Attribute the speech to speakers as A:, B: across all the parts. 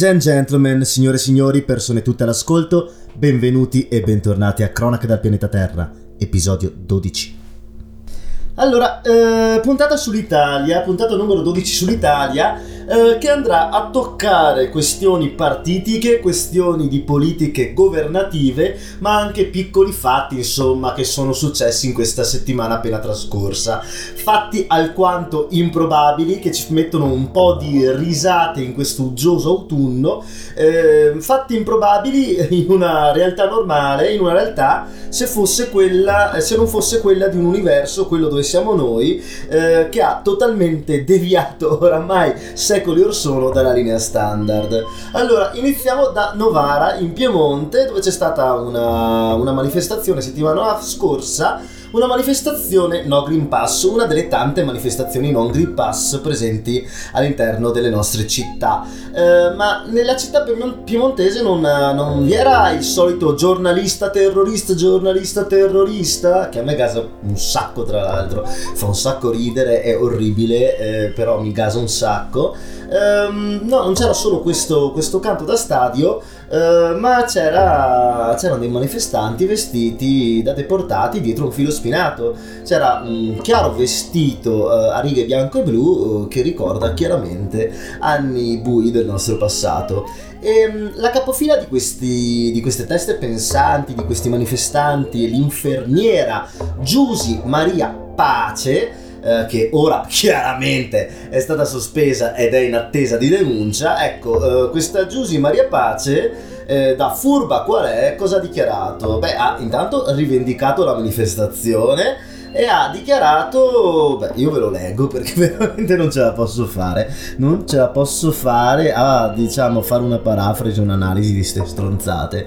A: Ladies and gentlemen, signore e signori, persone tutte all'ascolto, benvenuti e bentornati a Cronache dal pianeta Terra, episodio 12. Allora, eh, puntata sull'Italia, puntata numero 12 sull'Italia, eh, che andrà a toccare questioni partitiche, questioni di politiche governative, ma anche piccoli fatti, insomma, che sono successi in questa settimana appena trascorsa. Fatti alquanto improbabili che ci mettono un po' di risate in questo uggioso autunno, eh, fatti improbabili in una realtà normale, in una realtà se fosse quella, se non fosse quella di un universo, quello dove siamo noi, eh, che ha totalmente deviato oramai secoli or sono dalla linea standard. Allora, iniziamo da Novara, in Piemonte, dove c'è stata una, una manifestazione settimana scorsa una manifestazione no Green Pass, una delle tante manifestazioni non Green Pass presenti all'interno delle nostre città. Eh, ma nella città piemontese non, non, vi era il solito giornalista terrorista, giornalista terrorista, che a me gasa un sacco tra l'altro, fa un sacco ridere, è orribile, eh, però mi gasa un sacco. Eh, no, non c'era solo questo, questo canto da stadio, eh, ma c'era, c'erano dei manifestanti vestiti da deportati dietro un filo spinato. C'era un chiaro vestito uh, a righe bianco e blu uh, che ricorda chiaramente anni bui del nostro passato. E um, la capofila di, questi, di queste teste pensanti, di questi manifestanti, l'infermiera Giusy Maria Pace, eh, che ora chiaramente è stata sospesa ed è in attesa di denuncia, ecco, eh, questa Giusy Maria Pace eh, da furba qual è, cosa ha dichiarato? Beh, ha intanto rivendicato la manifestazione e ha dichiarato, beh io ve lo leggo perché veramente non ce la posso fare, non ce la posso fare a diciamo fare una parafrasi, un'analisi di ste stronzate.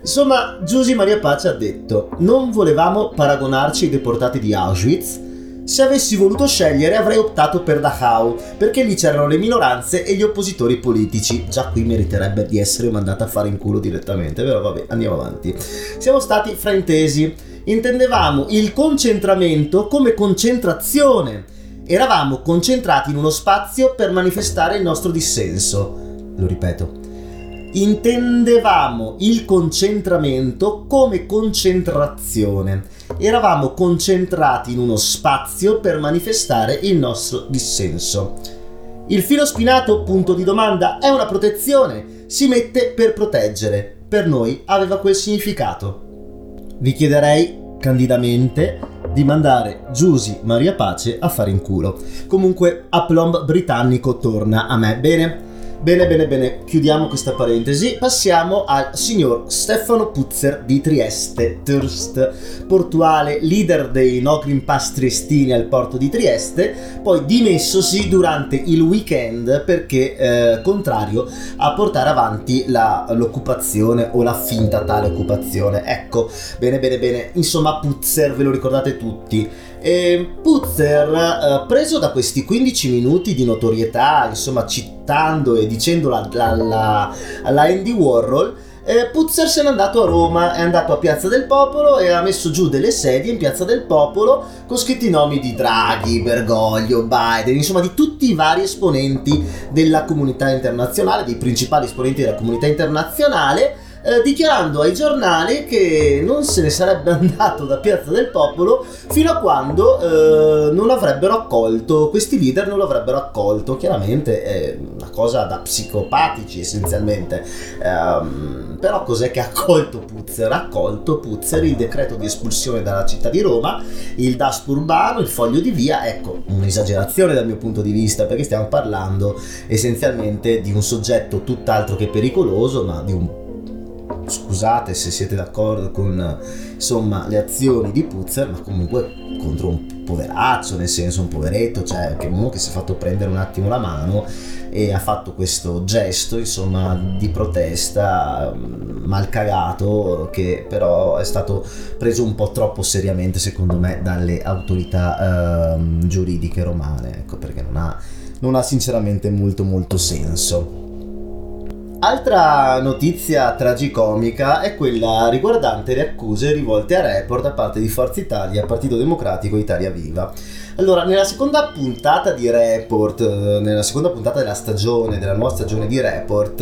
A: Insomma, Giusy Maria Pace ha detto, non volevamo paragonarci ai deportati di Auschwitz, se avessi voluto scegliere avrei optato per Dachau, perché lì c'erano le minoranze e gli oppositori politici. Già qui meriterebbe di essere mandata a fare in culo direttamente, però vabbè, andiamo avanti. Siamo stati fraintesi. Intendevamo il concentramento come concentrazione. Eravamo concentrati in uno spazio per manifestare il nostro dissenso. Lo ripeto, intendevamo il concentramento come concentrazione. Eravamo concentrati in uno spazio per manifestare il nostro dissenso. Il filo spinato, punto di domanda, è una protezione, si mette per proteggere. Per noi aveva quel significato. Vi chiederei candidamente di mandare Giusy Maria Pace a fare in culo. Comunque, aplomb britannico torna a me. Bene? Bene, bene, bene, chiudiamo questa parentesi. Passiamo al signor Stefano Puzzer di Trieste, Trst, portuale leader dei No Green Pass triestini al porto di Trieste, poi dimessosi durante il weekend perché eh, contrario a portare avanti la, l'occupazione o la finta tale occupazione. Ecco, bene, bene, bene. Insomma, Puzzer, ve lo ricordate tutti e Putzer, eh, preso da questi 15 minuti di notorietà, insomma citando e dicendo la, la, la, alla Andy Warhol, eh, Putzer se n'è andato a Roma, è andato a Piazza del Popolo e ha messo giù delle sedie in Piazza del Popolo con scritti i nomi di Draghi, Bergoglio, Biden, insomma di tutti i vari esponenti della comunità internazionale, dei principali esponenti della comunità internazionale eh, dichiarando ai giornali che non se ne sarebbe andato da Piazza del Popolo fino a quando eh, non avrebbero accolto, questi leader non lo avrebbero accolto, chiaramente è una cosa da psicopatici essenzialmente, um, però cos'è che ha accolto Puzzer? Ha accolto Puzzer il decreto di espulsione dalla città di Roma, il DASP urbano, il foglio di via, ecco, un'esagerazione dal mio punto di vista perché stiamo parlando essenzialmente di un soggetto tutt'altro che pericoloso, ma di un scusate se siete d'accordo con insomma le azioni di Puzzer, ma comunque contro un poveraccio, nel senso un poveretto, cioè che uno che si è fatto prendere un attimo la mano e ha fatto questo gesto insomma di protesta mm, mal cagato che però è stato preso un po' troppo seriamente secondo me dalle autorità eh, giuridiche romane. Ecco perché non ha, non ha sinceramente molto molto senso Altra notizia tragicomica è quella riguardante le accuse rivolte a Report da parte di Forza Italia, Partito Democratico Italia Viva. Allora, nella seconda puntata di Report, eh, nella seconda puntata della stagione, della nuova stagione di Report,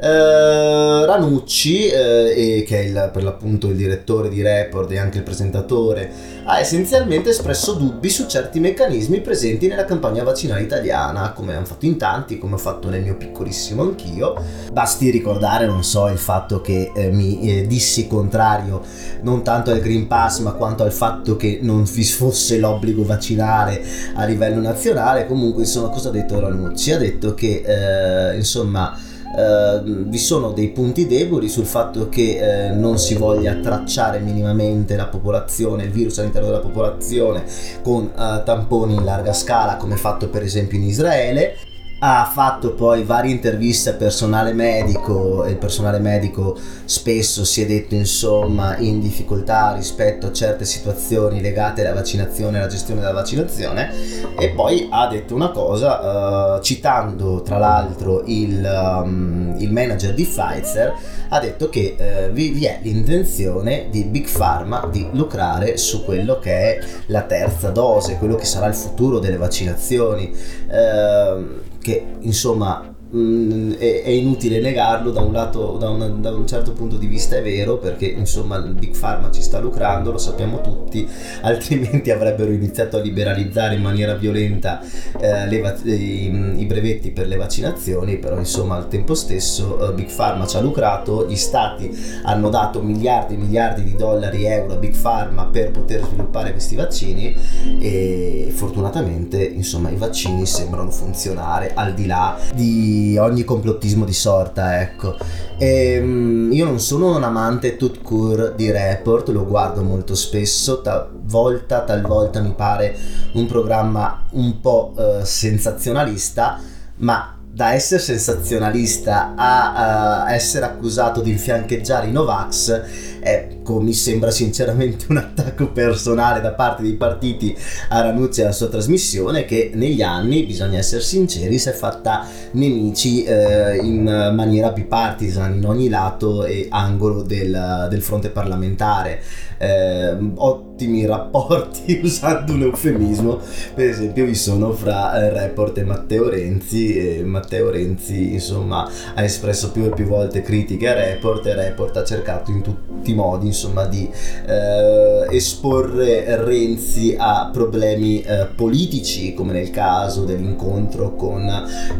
A: eh, Ranucci, eh, che è il, per l'appunto il direttore di Report e anche il presentatore, ha essenzialmente espresso dubbi su certi meccanismi presenti nella campagna vaccinale italiana, come hanno fatto in tanti, come ho fatto nel mio piccolissimo anch'io. Basti ricordare, non so, il fatto che eh, mi eh, dissi contrario non tanto al Green Pass, ma quanto al fatto che non vi fosse l'obbligo vaccinale finale a livello nazionale. Comunque, insomma, cosa ha detto Ranucci? Ha detto che, eh, insomma, eh, vi sono dei punti deboli sul fatto che eh, non si voglia tracciare minimamente la popolazione, il virus all'interno della popolazione con eh, tamponi in larga scala, come fatto per esempio in Israele ha fatto poi varie interviste a personale medico e il personale medico spesso si è detto insomma in difficoltà rispetto a certe situazioni legate alla vaccinazione e alla gestione della vaccinazione e poi ha detto una cosa uh, citando tra l'altro il, um, il, manager di Pfizer ha detto che uh, vi, vi, è l'intenzione di Big Pharma di lucrare su quello che è la terza dose quello che sarà il futuro delle vaccinazioni. Uh, che insomma Mm, è, è, inutile negarlo da un lato da, una, da, un certo punto di vista è vero perché insomma il Big Pharma ci sta lucrando lo sappiamo tutti altrimenti avrebbero iniziato a liberalizzare in maniera violenta eh, le, i, i, brevetti per le vaccinazioni però insomma al tempo stesso eh, Big Pharma ci ha lucrato gli stati hanno dato miliardi e miliardi di dollari euro a Big Pharma per poter sviluppare questi vaccini e fortunatamente insomma i vaccini sembrano funzionare al di là di ogni complottismo di sorta, ecco. E, um, io non sono un amante tout court di Report, lo guardo molto spesso, talvolta, talvolta mi pare un programma un po' uh, sensazionalista, ma da essere sensazionalista a, a essere accusato di infiancheggiare i Novax, ecco, mi sembra sinceramente un attacco personale da parte dei partiti a Ranucci e alla sua trasmissione che negli anni, bisogna essere sinceri, si è fatta nemici eh, in maniera bipartisan in ogni lato e angolo del, del fronte parlamentare. Eh, ottimi rapporti, usando un eufemismo, per esempio vi sono fra eh, Report e Matteo Renzi. E Matteo Renzi, insomma, ha espresso più e più volte critiche a Report e Report ha cercato in tutti i modi, insomma, di eh, esporre Renzi a problemi eh, politici, come nel caso dell'incontro con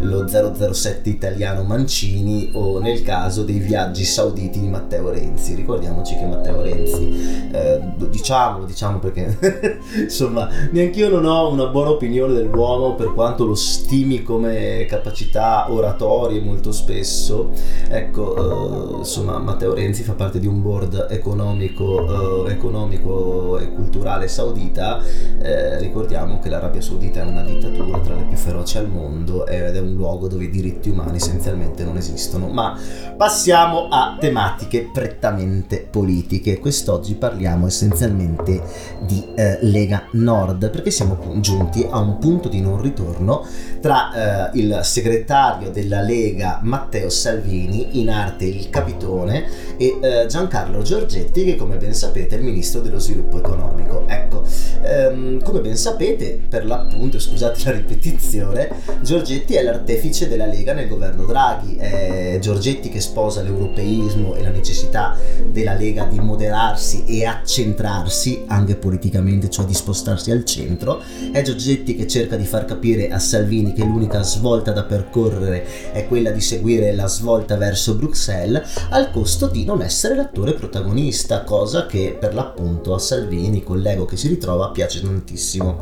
A: lo 007 italiano Mancini o nel caso dei viaggi sauditi di Matteo Renzi. Ricordiamoci che Matteo Renzi, eh, diciamo diciamo, perché insomma neanche io non ho una buona opinione dell'uomo per quanto lo stimi come capacità oratorie molto spesso. Ecco, eh, insomma Matteo Renzi fa parte di un board economico, eh, economico e culturale saudita. Eh, ricordiamo che l'Arabia Saudita è una dittatura tra le più feroci al mondo ed è un luogo dove i diritti umani essenzialmente non esistono. Ma passiamo a tematiche prettamente politiche. Quest'oggi parliamo essenzialmente di eh, Lega Nord, perché siamo giunti a un punto di non ritorno tra eh, il segretario della Lega Matteo Salvini, in arte il capitone, e eh, Giancarlo Giorgetti, che come ben sapete è il ministro dello sviluppo economico. Ecco, ehm, come ben sapete, per l'appunto, scusate la ripetizione, Giorgetti è l'artefice della Lega nel governo Draghi, è Giorgetti che sposa l'europeismo e la necessità della Lega di moderarsi e accentrarsi anche politicamente, cioè di spostarsi al centro. È Giorgetti che cerca di far capire a Salvini che l'unica svolta da percorrere è quella di seguire la svolta verso Bruxelles al costo di non essere l'attore protagonista, cosa che per l'appunto a Salvini, collego che si ritrova, piace tantissimo.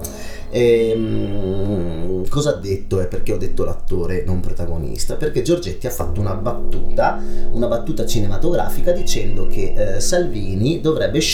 A: E, ehm, cosa ha detto e perché ho detto l'attore non protagonista? Perché Giorgetti ha fatto una battuta, una battuta cinematografica dicendo che eh, Salvini dovrebbe scegliere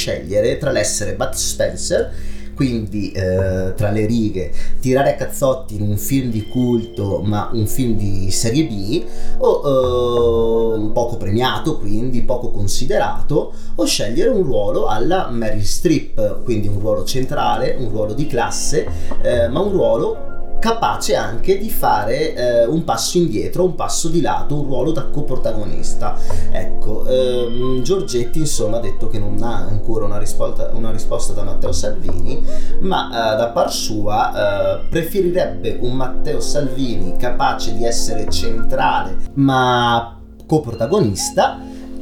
A: tra l'essere Bud Spencer quindi eh, tra le righe tirare a cazzotti in un film di culto ma un film di serie B o eh, poco premiato quindi poco considerato o scegliere un ruolo alla Mary Streep quindi un ruolo centrale un ruolo di classe eh, ma un ruolo capace anche di fare eh, un passo indietro, un passo di lato, un ruolo da coprotagonista. Ecco, ehm, Giorgetti insomma ha detto che non ha ancora una risposta, una risposta da Matteo Salvini, ma eh, da par sua eh, preferirebbe un Matteo Salvini capace di essere centrale, ma coprotagonista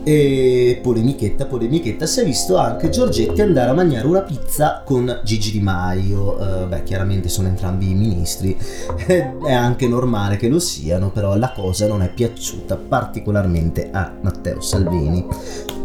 A: e polemichetta, polemichetta, si è visto anche Giorgetti andare a mangiare una pizza con Gigi Di Maio. Uh, beh, chiaramente sono entrambi i ministri, è anche normale che lo siano, però la cosa non è piaciuta particolarmente a Matteo Salvini.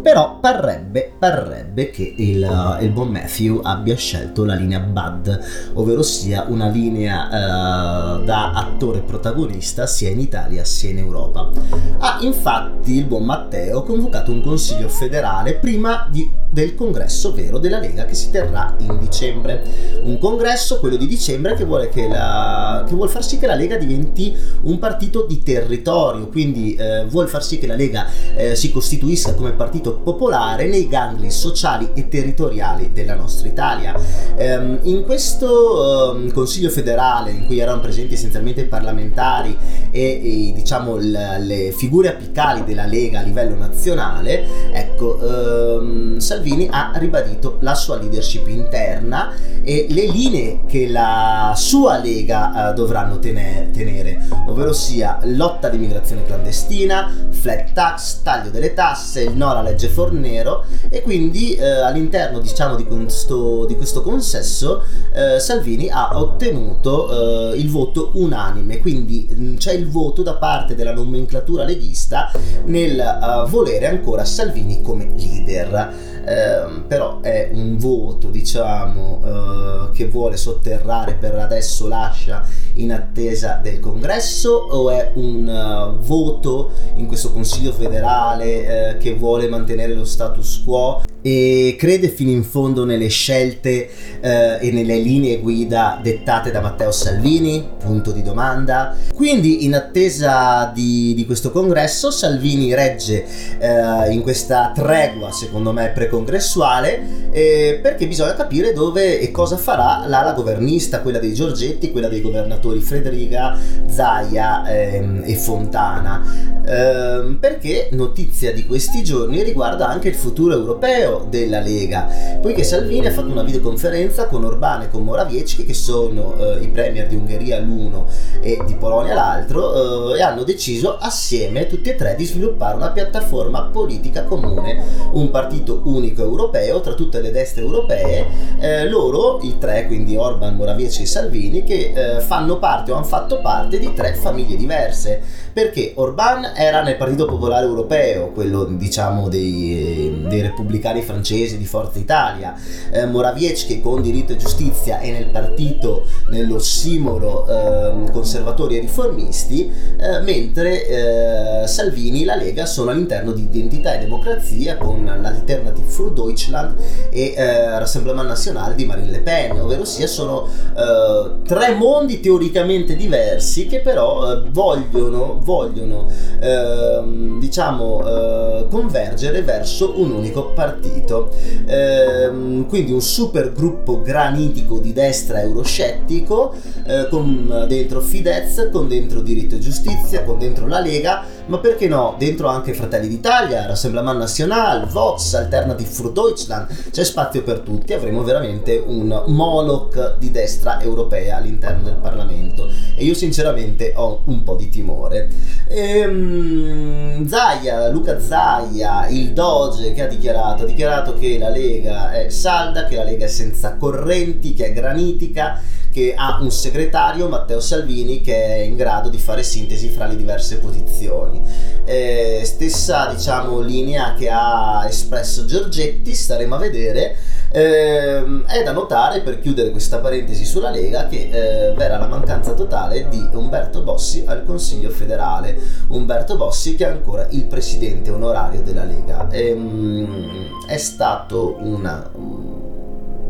A: Però parrebbe, parrebbe che il, uh, il, buon Matthew abbia scelto la linea Bud, ovvero sia una linea uh, da attore protagonista sia in Italia sia in Europa. Ha infatti il buon Matteo convocato un consiglio federale prima di, del congresso vero della Lega che si terrà in dicembre. Un congresso, quello di dicembre, che vuole, che la, che vuole far sì che la Lega diventi un partito di territorio, quindi eh, vuole far sì che la Lega eh, si costituisca come partito popolare nei gangli sociali e territoriali della nostra Italia. Um, in questo um, Consiglio federale, in cui erano presenti essenzialmente i parlamentari e, e diciamo l- le figure apicali della Lega a livello nazionale, ecco, um, Salvini ha ribadito la sua leadership interna e le linee che la sua Lega uh, dovranno tenere, tenere, ovvero sia lotta all'immigrazione clandestina, flat tax, taglio delle tasse, il no alla legge Fornero e quindi eh, all'interno diciamo di questo, di questo consesso eh, Salvini ha ottenuto eh, il voto unanime, quindi mm, c'è il voto da parte della nomenclatura leghista nel uh, volere ancora Salvini come leader. Eh, però è un voto diciamo eh, che vuole sotterrare per adesso lascia in attesa del congresso o è un uh, voto in questo consiglio federale uh, che vuole mantenere lo status quo e crede fino in fondo nelle scelte eh, e nelle linee guida dettate da Matteo Salvini? Punto di domanda. Quindi in attesa di, di questo congresso Salvini regge eh, in questa tregua secondo me precongressuale eh, perché bisogna capire dove e cosa farà l'ala governista, quella dei Giorgetti, quella dei governatori Frederica, Zaia ehm, e Fontana. Ehm, perché notizia di questi giorni riguarda anche il futuro europeo della Lega, poiché Salvini ha fatto una videoconferenza con Orbán e con Morawiecki, che sono eh, i premier di Ungheria l'uno e di Polonia l'altro, eh, e hanno deciso assieme tutti e tre di sviluppare una piattaforma politica comune, un partito unico europeo tra tutte le destre europee, eh, loro, i tre, quindi Orban, Morawiecki e Salvini, che eh, fanno parte o hanno fatto parte di tre famiglie diverse, perché Orbán era nel Partito Popolare Europeo, quello diciamo dei, dei repubblicani francesi di Forza Italia, eh, Morawiecki con diritto e giustizia e nel partito, nell'ossimoro eh, conservatori e riformisti, eh, mentre eh, Salvini e la Lega sono all'interno di Identità e Democrazia con l'Alternative für Deutschland e eh, Rassemblement National di Marine Le Pen, ovvero sia sono eh, tre mondi teoricamente diversi che però vogliono, vogliono ehm, diciamo convergere verso un unico partito. Ehm, quindi un super gruppo granitico di destra euroscettico, eh, con dentro Fidesz, con dentro Diritto e Giustizia, con dentro la Lega, ma perché no, dentro anche Fratelli d'Italia, Rassemblement National, Vox, Alternative für Deutschland, c'è spazio per tutti, avremo veramente un moloch di destra europea all'interno del Parlamento. E io sinceramente ho un po' di timore. Ehm, Zaia, Luca Zaia, il Doge che ha dichiarato, ha dichiarato che la Lega è salda, che la Lega è senza correnti, che è granitica, che ha un segretario, Matteo Salvini, che è in grado di fare sintesi fra le diverse posizioni. Eh, stessa diciamo, linea che ha espresso Giorgetti, staremo a vedere. Eh, è da notare, per chiudere questa parentesi sulla Lega, che eh, verrà la mancanza totale di Umberto Bossi al Consiglio federale. Umberto Bossi che è ancora il presidente onorario della Lega. Ehm, è stato una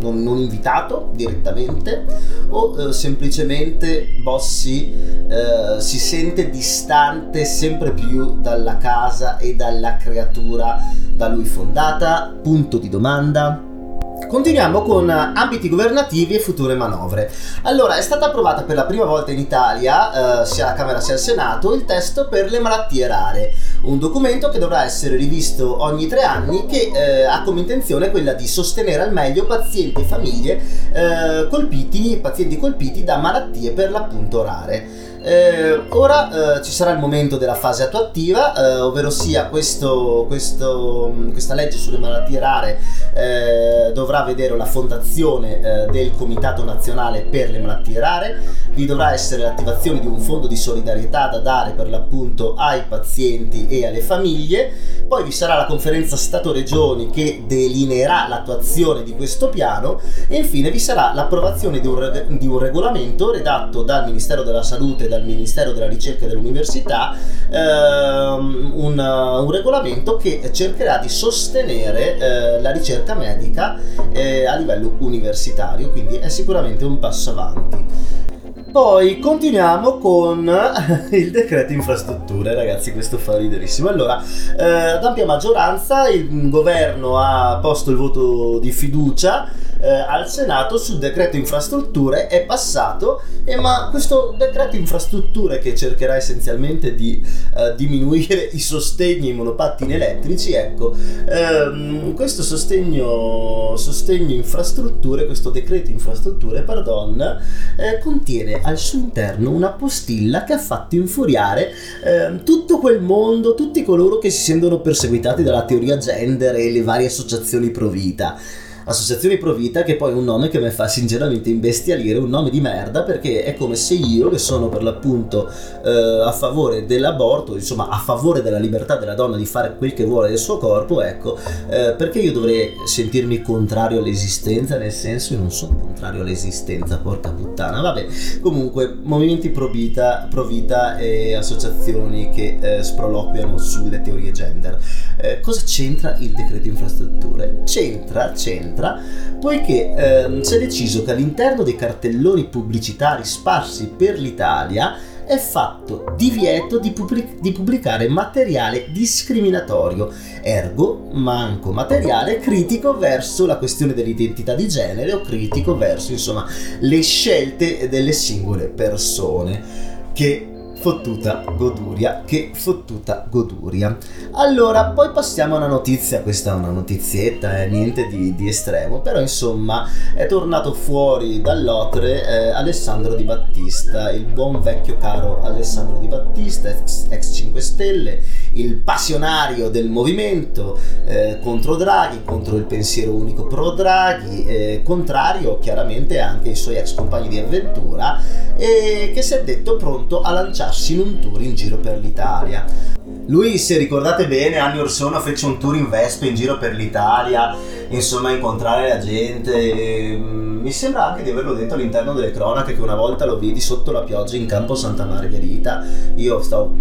A: non, non invitato direttamente o eh, semplicemente Bossi eh, si sente distante sempre più dalla casa e dalla creatura da lui fondata? Punto di domanda. Continuiamo con ambiti governativi e future manovre. Allora, è stata approvata per la prima volta in Italia, eh, sia alla Camera sia al Senato, il testo per le malattie rare, un documento che dovrà essere rivisto ogni tre anni che eh, ha come intenzione quella di sostenere al meglio pazienti e famiglie eh, colpiti, pazienti colpiti da malattie per l'appunto rare. Eh, ora eh, ci sarà il momento della fase attuativa, eh, ovvero sia questo, questo, questa legge sulle malattie rare eh, dovrà vedere la fondazione eh, del Comitato Nazionale per le Malattie Rare, vi dovrà essere l'attivazione di un fondo di solidarietà da dare per l'appunto ai pazienti e alle famiglie, poi vi sarà la conferenza Stato-Regioni che delineerà l'attuazione di questo piano. E infine vi sarà l'approvazione di un, di un regolamento redatto dal Ministero della Salute dal Ministero della Ricerca e dell'Università ehm, un, un, regolamento che cercherà di sostenere eh, la ricerca medica eh, a livello universitario, quindi è sicuramente un passo avanti. Poi continuiamo con il decreto infrastrutture, ragazzi, questo fa riderissimo. Allora, eh, ad ampia maggioranza il governo ha posto il voto di fiducia eh, al Senato sul decreto infrastrutture, è passato, eh, ma questo decreto infrastrutture che cercherà essenzialmente di eh, diminuire i sostegni ai monopattini elettrici, ecco, ehm, questo sostegno, sostegno infrastrutture, questo decreto infrastrutture, pardon, eh, contiene al suo interno una postilla che ha fatto infuriare eh, tutto quel mondo, tutti coloro che si sentono perseguitati dalla teoria gender e le varie associazioni pro vita. Associazioni Pro Vita, che poi è un nome che mi fa sinceramente imbestialire, un nome di merda, perché è come se io, che sono per l'appunto eh, a favore dell'aborto, insomma a favore della libertà della donna di fare quel che vuole del suo corpo, ecco, eh, perché io dovrei sentirmi contrario all'esistenza, nel senso io non sono contrario all'esistenza, porca puttana, vabbè, comunque movimenti pro vita, pro vita e associazioni che eh, sproloquiano sulle teorie gender. Eh, cosa c'entra il decreto infrastrutture? C'entra, c'entra poiché ehm, si è deciso che all'interno dei cartelloni pubblicitari sparsi per l'Italia è fatto divieto di, pubblic- di, pubblicare materiale discriminatorio, ergo manco materiale critico verso la questione dell'identità di genere o critico verso insomma le scelte delle singole persone che fottuta goduria, che fottuta goduria. Allora, poi passiamo a una notizia, questa è una notizietta, eh, niente di, di, estremo, però insomma è tornato fuori dall'otre eh, Alessandro Di Battista, il buon vecchio caro Alessandro Di Battista, ex, ex 5 Stelle, il passionario del movimento eh, contro Draghi, contro il pensiero unico pro Draghi, eh, contrario chiaramente anche ai suoi ex compagni di avventura, e che si è detto pronto a lanciarsi in un tour in giro per l'Italia. Lui, se ricordate bene, anni or sono fece un tour in Vespa in giro per l'Italia, insomma, incontrare la gente. Mm, mi sembra anche di averlo detto all'interno delle cronache che una volta lo vidi sotto la pioggia in campo Santa Margherita. Io stavo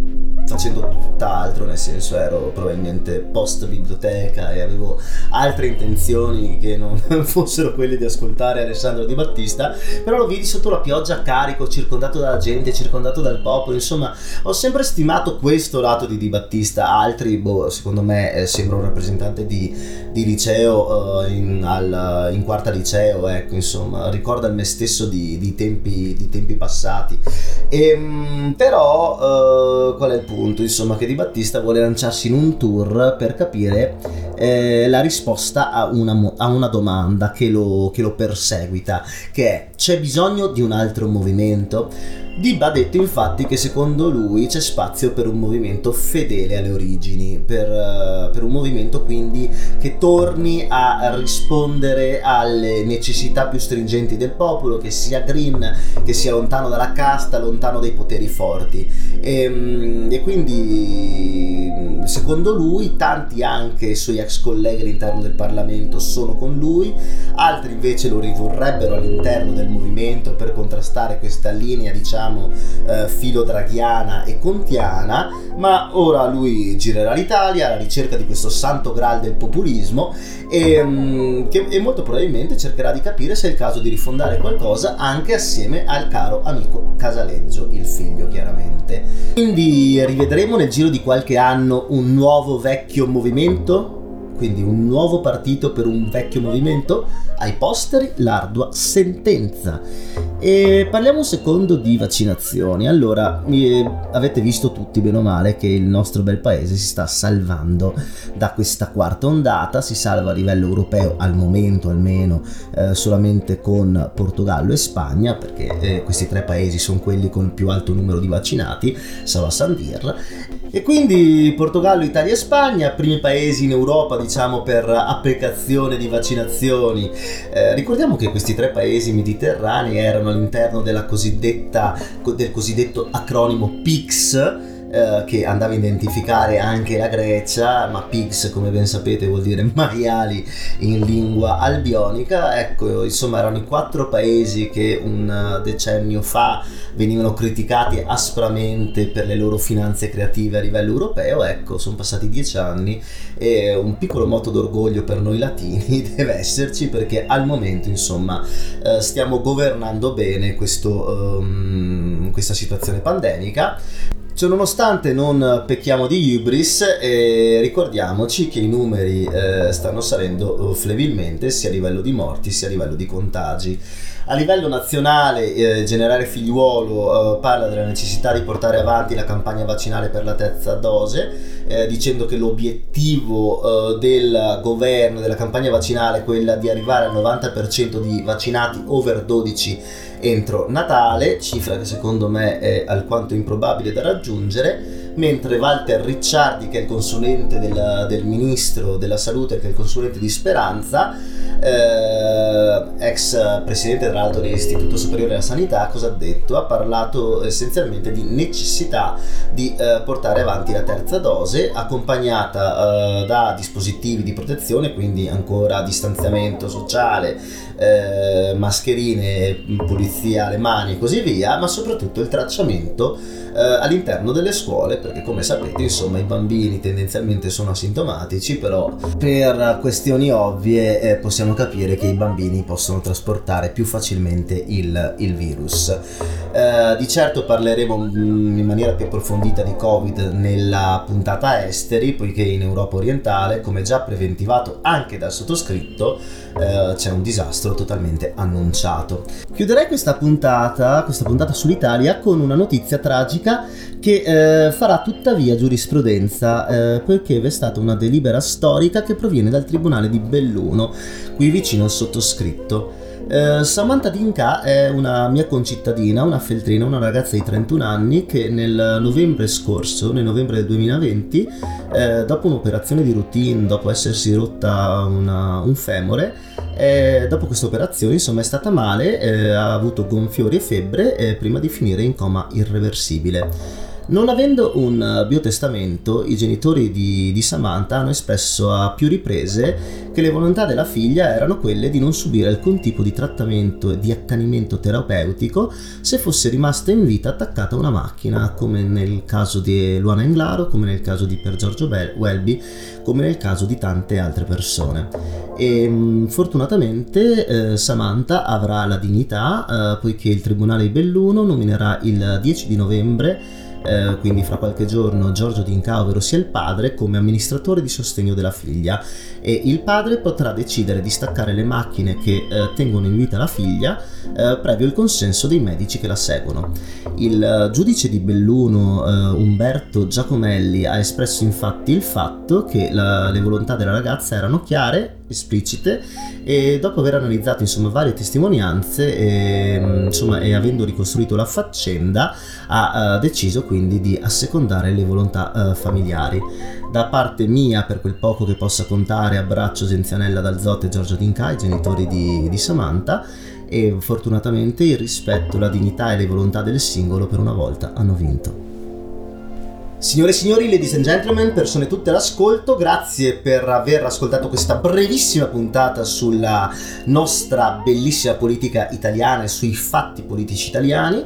A: facendo tutt'altro, nel senso ero probabilmente post biblioteca e avevo altre intenzioni che non fossero quelle di ascoltare Alessandro Di Battista, però lo vidi sotto la pioggia carico, circondato dalla gente, circondato dal popolo, insomma ho sempre stimato questo lato di Di Battista, altri, boh, secondo me eh, sembra un rappresentante di, di liceo uh, in, al, in, quarta liceo, ecco, insomma, ricorda me stesso di, di, tempi, di tempi, passati. E, ehm, però uh, qual è il punto, insomma, che Di Battista vuole lanciarsi in un tour per capire eh, la risposta a una, a una domanda che lo, che lo perseguita, che è c'è bisogno di un altro movimento? Dib ha detto infatti che secondo lui c'è spazio per un movimento fedele alle origini, per, uh, per, un movimento quindi che torni a rispondere alle necessità più stringenti del popolo, che sia green, che sia lontano dalla casta, lontano dai poteri forti. E, ehm, e quindi secondo lui tanti anche suoi ex colleghi all'interno del Parlamento sono con lui, altri invece lo ridurrebbero all'interno del movimento per contrastare questa linea diciamo diciamo eh, filodraghiana e contiana, ma ora lui girerà l'Italia alla ricerca di questo santo graal del populismo e, um, che, e molto probabilmente cercherà di capire se è il caso di rifondare qualcosa anche assieme al caro amico Casaleggio, il figlio chiaramente. Quindi rivedremo nel giro di qualche anno un nuovo vecchio movimento? Quindi un nuovo partito per un vecchio movimento? Ai posteri l'ardua sentenza. E parliamo un secondo di vaccinazioni. Allora, eh, avete visto tutti bene o male che il nostro bel paese si sta salvando da questa quarta ondata, si salva a livello europeo al momento almeno eh, solamente con Portogallo e Spagna, perché eh, questi tre paesi sono quelli con il più alto numero di vaccinati, Sava Sandir. E quindi Portogallo, Italia e Spagna, primi paesi in Europa diciamo per applicazione di vaccinazioni. Eh, ricordiamo che questi tre paesi mediterranei erano all'interno cosiddetta, del cosiddetto acronimo PICS, eh, che andava a identificare anche la Grecia, ma pigs come ben sapete vuol dire maiali in lingua albionica, ecco insomma erano i quattro paesi che un decennio fa venivano criticati aspramente per le loro finanze creative a livello europeo, ecco sono passati dieci anni e un piccolo moto d'orgoglio per noi latini deve esserci perché al momento insomma eh, stiamo governando bene questo, um, questa situazione pandemica Ciononostante non pecchiamo di hubris e ricordiamoci che i numeri eh, stanno salendo eh, flebilmente sia a livello di morti sia a livello di contagi. A livello nazionale, eh, generale Figliuolo eh, parla della necessità di portare avanti la campagna vaccinale per la terza dose, eh, dicendo che l'obiettivo eh, del governo della campagna vaccinale è quella di arrivare al 90% di vaccinati over 12 entro Natale, cifra che secondo me è alquanto improbabile da raggiungere mentre Walter Ricciardi, che è il consulente della, del ministro della salute, che è il consulente di Speranza, eh, ex presidente tra l'altro dell'Istituto Superiore della Sanità, cosa ha detto? Ha parlato essenzialmente di necessità di eh, portare avanti la terza dose, accompagnata eh, da dispositivi di protezione, quindi ancora distanziamento sociale, eh, mascherine, pulizia alle mani e così via, ma soprattutto il tracciamento eh, all'interno delle scuole, perché come sapete, insomma, i bambini tendenzialmente sono asintomatici, però per questioni ovvie eh, possiamo capire che i bambini possono trasportare più facilmente il, il virus. Eh, di certo parleremo mm, in maniera più approfondita di Covid nella puntata esteri, poiché in Europa orientale, come già preventivato anche dal sottoscritto, eh, c'è un disastro totalmente annunciato. Chiuderei questa puntata, questa puntata sull'Italia con una notizia tragica che eh, farà tuttavia giurisprudenza eh, poiché è stata una delibera storica che proviene dal Tribunale di Belluno, qui vicino al sottoscritto. Uh, Samantha Dinka è una mia concittadina, una feltrina, una ragazza di 31 anni che nel novembre scorso, nel novembre del 2020, eh, dopo un'operazione di routine, dopo essersi rotta una, un femore, eh, dopo questa operazione insomma è stata male, eh, ha avuto gonfiori e febbre prima di finire in coma irreversibile. Non avendo un biotestamento, i genitori di, di, Samantha hanno espresso a più riprese che le volontà della figlia erano quelle di non subire alcun tipo di trattamento e di accanimento terapeutico se fosse rimasta in vita attaccata a una macchina, come nel caso di Luana Englaro, come nel caso di Per Giorgio Welby, come nel caso di tante altre persone. E mm, fortunatamente eh, Samantha avrà la dignità, eh, poiché il Tribunale di Belluno nominerà il 10 di novembre eh, quindi fra qualche giorno Giorgio D'Inca, ovvero sia il padre, come amministratore di sostegno della figlia e il padre potrà decidere di staccare le macchine che eh, tengono in vita la figlia eh, previo il consenso dei medici che la seguono. Il eh, giudice di Belluno eh, Umberto Giacomelli ha espresso infatti il fatto che la, le volontà della ragazza erano chiare esplicite e dopo aver analizzato insomma varie testimonianze e, mm, insomma, e avendo ricostruito la faccenda ha uh, deciso quindi di assecondare le volontà uh, familiari da parte mia per quel poco che possa contare abbraccio Genzianella Dalzotte e Giorgio Dinca i genitori di, di Samantha e fortunatamente il rispetto, la dignità e le volontà del singolo per una volta hanno vinto. Signore e signori, ladies and gentlemen, persone tutte all'ascolto, grazie per aver ascoltato questa brevissima puntata sulla nostra bellissima politica italiana e sui fatti politici italiani.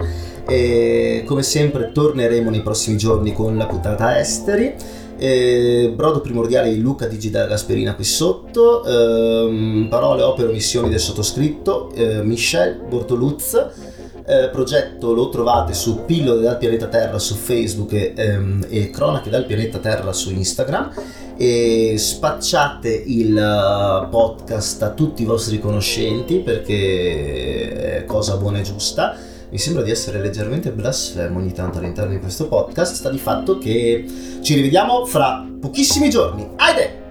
A: E come sempre torneremo nei prossimi giorni con la puntata esteri. Eh, brodo primordiale di Luca Digi da Gasperina qui sotto, ehm, parole, opere, missioni del sottoscritto, eh, Michel Bortoluz eh, progetto lo trovate su Pillole dal pianeta Terra su Facebook e, ehm, e Cronache dal pianeta Terra su Instagram e spacciate il uh, podcast a tutti i vostri conoscenti perché è cosa buona e giusta. Mi sembra di essere leggermente blasfemo ogni tanto all'interno di questo podcast. Sta di fatto che ci rivediamo fra pochissimi giorni. Aide!